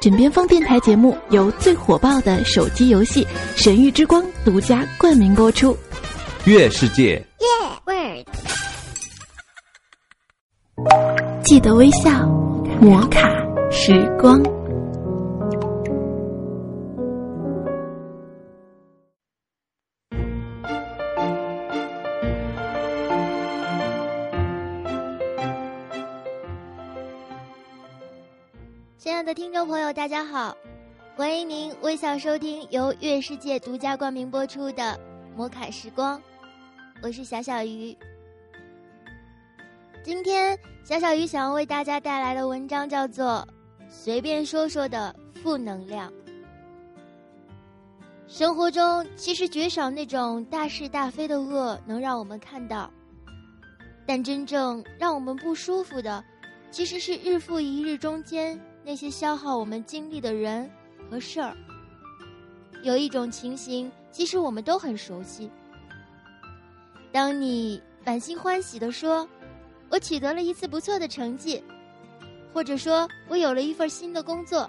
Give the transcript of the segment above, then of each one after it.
枕边风电台节目由最火爆的手机游戏《神域之光》独家冠名播出。月世界，记得微笑，摩卡时光。的听众朋友，大家好，欢迎您微笑收听由月世界独家冠名播出的《摩卡时光》，我是小小鱼。今天小小鱼想要为大家带来的文章叫做《随便说说的负能量》。生活中其实绝少那种大是大非的恶能让我们看到，但真正让我们不舒服的，其实是日复一日中间。那些消耗我们精力的人和事儿，有一种情形，其实我们都很熟悉。当你满心欢喜的说：“我取得了一次不错的成绩”，或者说我有了一份新的工作、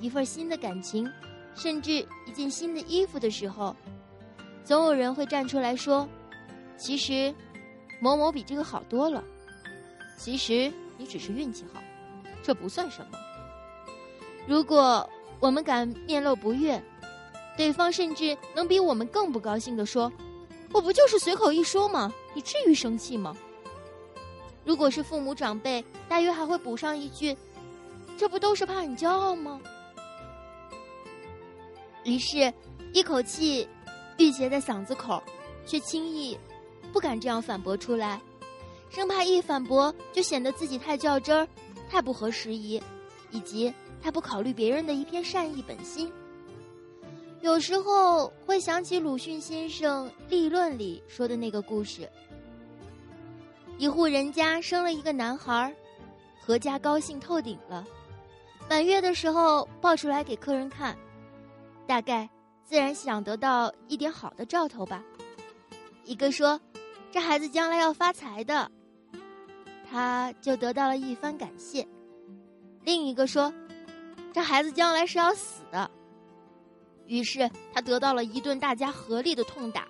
一份新的感情，甚至一件新的衣服的时候，总有人会站出来说：“其实，某某比这个好多了。其实你只是运气好，这不算什么。”如果我们敢面露不悦，对方甚至能比我们更不高兴的说：“我不就是随口一说吗？你至于生气吗？”如果是父母长辈，大约还会补上一句：“这不都是怕你骄傲吗？”于是，一口气郁结在嗓子口，却轻易不敢这样反驳出来，生怕一反驳就显得自己太较真儿、太不合时宜，以及。他不考虑别人的一片善意本心。有时候会想起鲁迅先生《立论》里说的那个故事：一户人家生了一个男孩，阖家高兴透顶了。满月的时候抱出来给客人看，大概自然想得到一点好的兆头吧。一个说：“这孩子将来要发财的。”他就得到了一番感谢。另一个说。这孩子将来是要死的，于是他得到了一顿大家合力的痛打。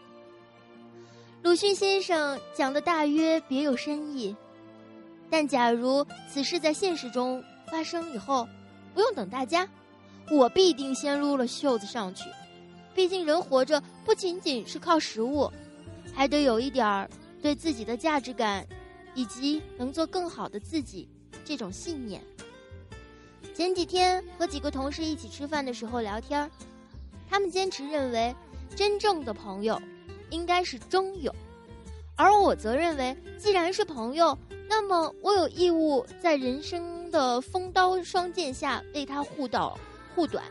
鲁迅先生讲的大约别有深意，但假如此事在现实中发生以后，不用等大家，我必定先撸了袖子上去。毕竟人活着不仅仅是靠食物，还得有一点儿对自己的价值感，以及能做更好的自己这种信念。前几天和几个同事一起吃饭的时候聊天他们坚持认为，真正的朋友应该是真友，而我则认为，既然是朋友，那么我有义务在人生的锋刀双剑下为他护刀护短。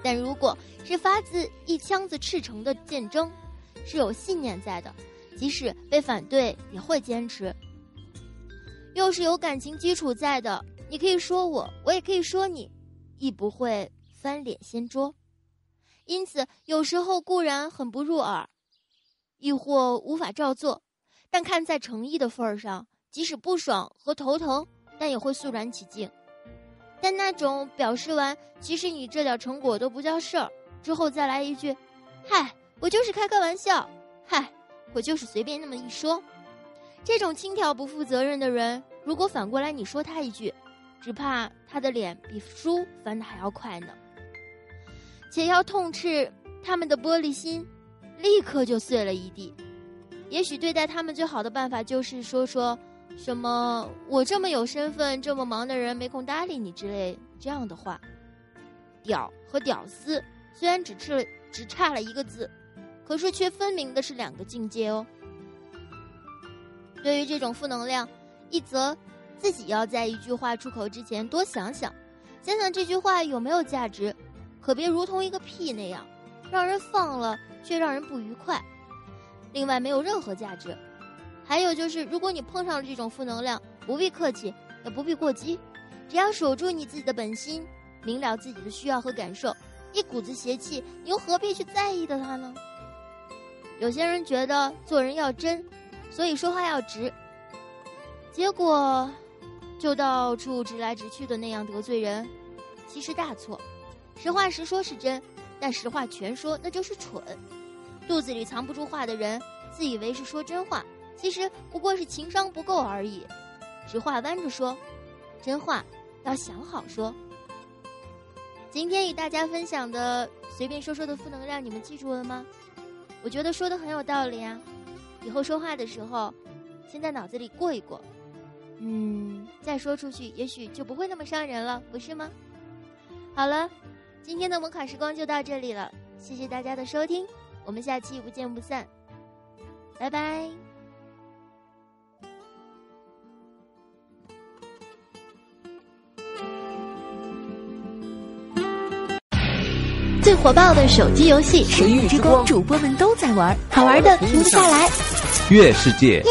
但如果是发自一腔子赤诚的见证，是有信念在的，即使被反对也会坚持，又是有感情基础在的。你可以说我，我也可以说你，亦不会翻脸掀桌。因此，有时候固然很不入耳，亦或无法照做，但看在诚意的份儿上，即使不爽和头疼，但也会肃然起敬。但那种表示完其实你这点成果都不叫事儿，之后再来一句：“嗨，我就是开个玩笑，嗨，我就是随便那么一说。”这种轻佻不负责任的人，如果反过来你说他一句，只怕他的脸比书翻的还要快呢，且要痛斥他们的玻璃心，立刻就碎了一地。也许对待他们最好的办法就是说说什么“我这么有身份、这么忙的人没空搭理你”之类这样的话。屌和屌丝虽然只差只差了一个字，可是却分明的是两个境界哦。对于这种负能量，一则。自己要在一句话出口之前多想想，想想这句话有没有价值，可别如同一个屁那样，让人放了却让人不愉快。另外没有任何价值。还有就是，如果你碰上了这种负能量，不必客气，也不必过激，只要守住你自己的本心，明了自己的需要和感受。一股子邪气，你又何必去在意的他呢？有些人觉得做人要真，所以说话要直，结果。就到处直来直去的那样得罪人，其实大错。实话实说是真，但实话全说那就是蠢。肚子里藏不住话的人，自以为是说真话，其实不过是情商不够而已。直话弯着说，真话要想好说。今天与大家分享的随便说说的负能量，你们记住了吗？我觉得说的很有道理啊。以后说话的时候，先在脑子里过一过，嗯，再说出去，也许就不会那么伤人了，不是吗？好了，今天的摩卡时光就到这里了，谢谢大家的收听。我们下期不见不散，拜拜。最火爆的手机游戏《神域之光》，主播们都在玩，好玩的停不下来。月世界。耶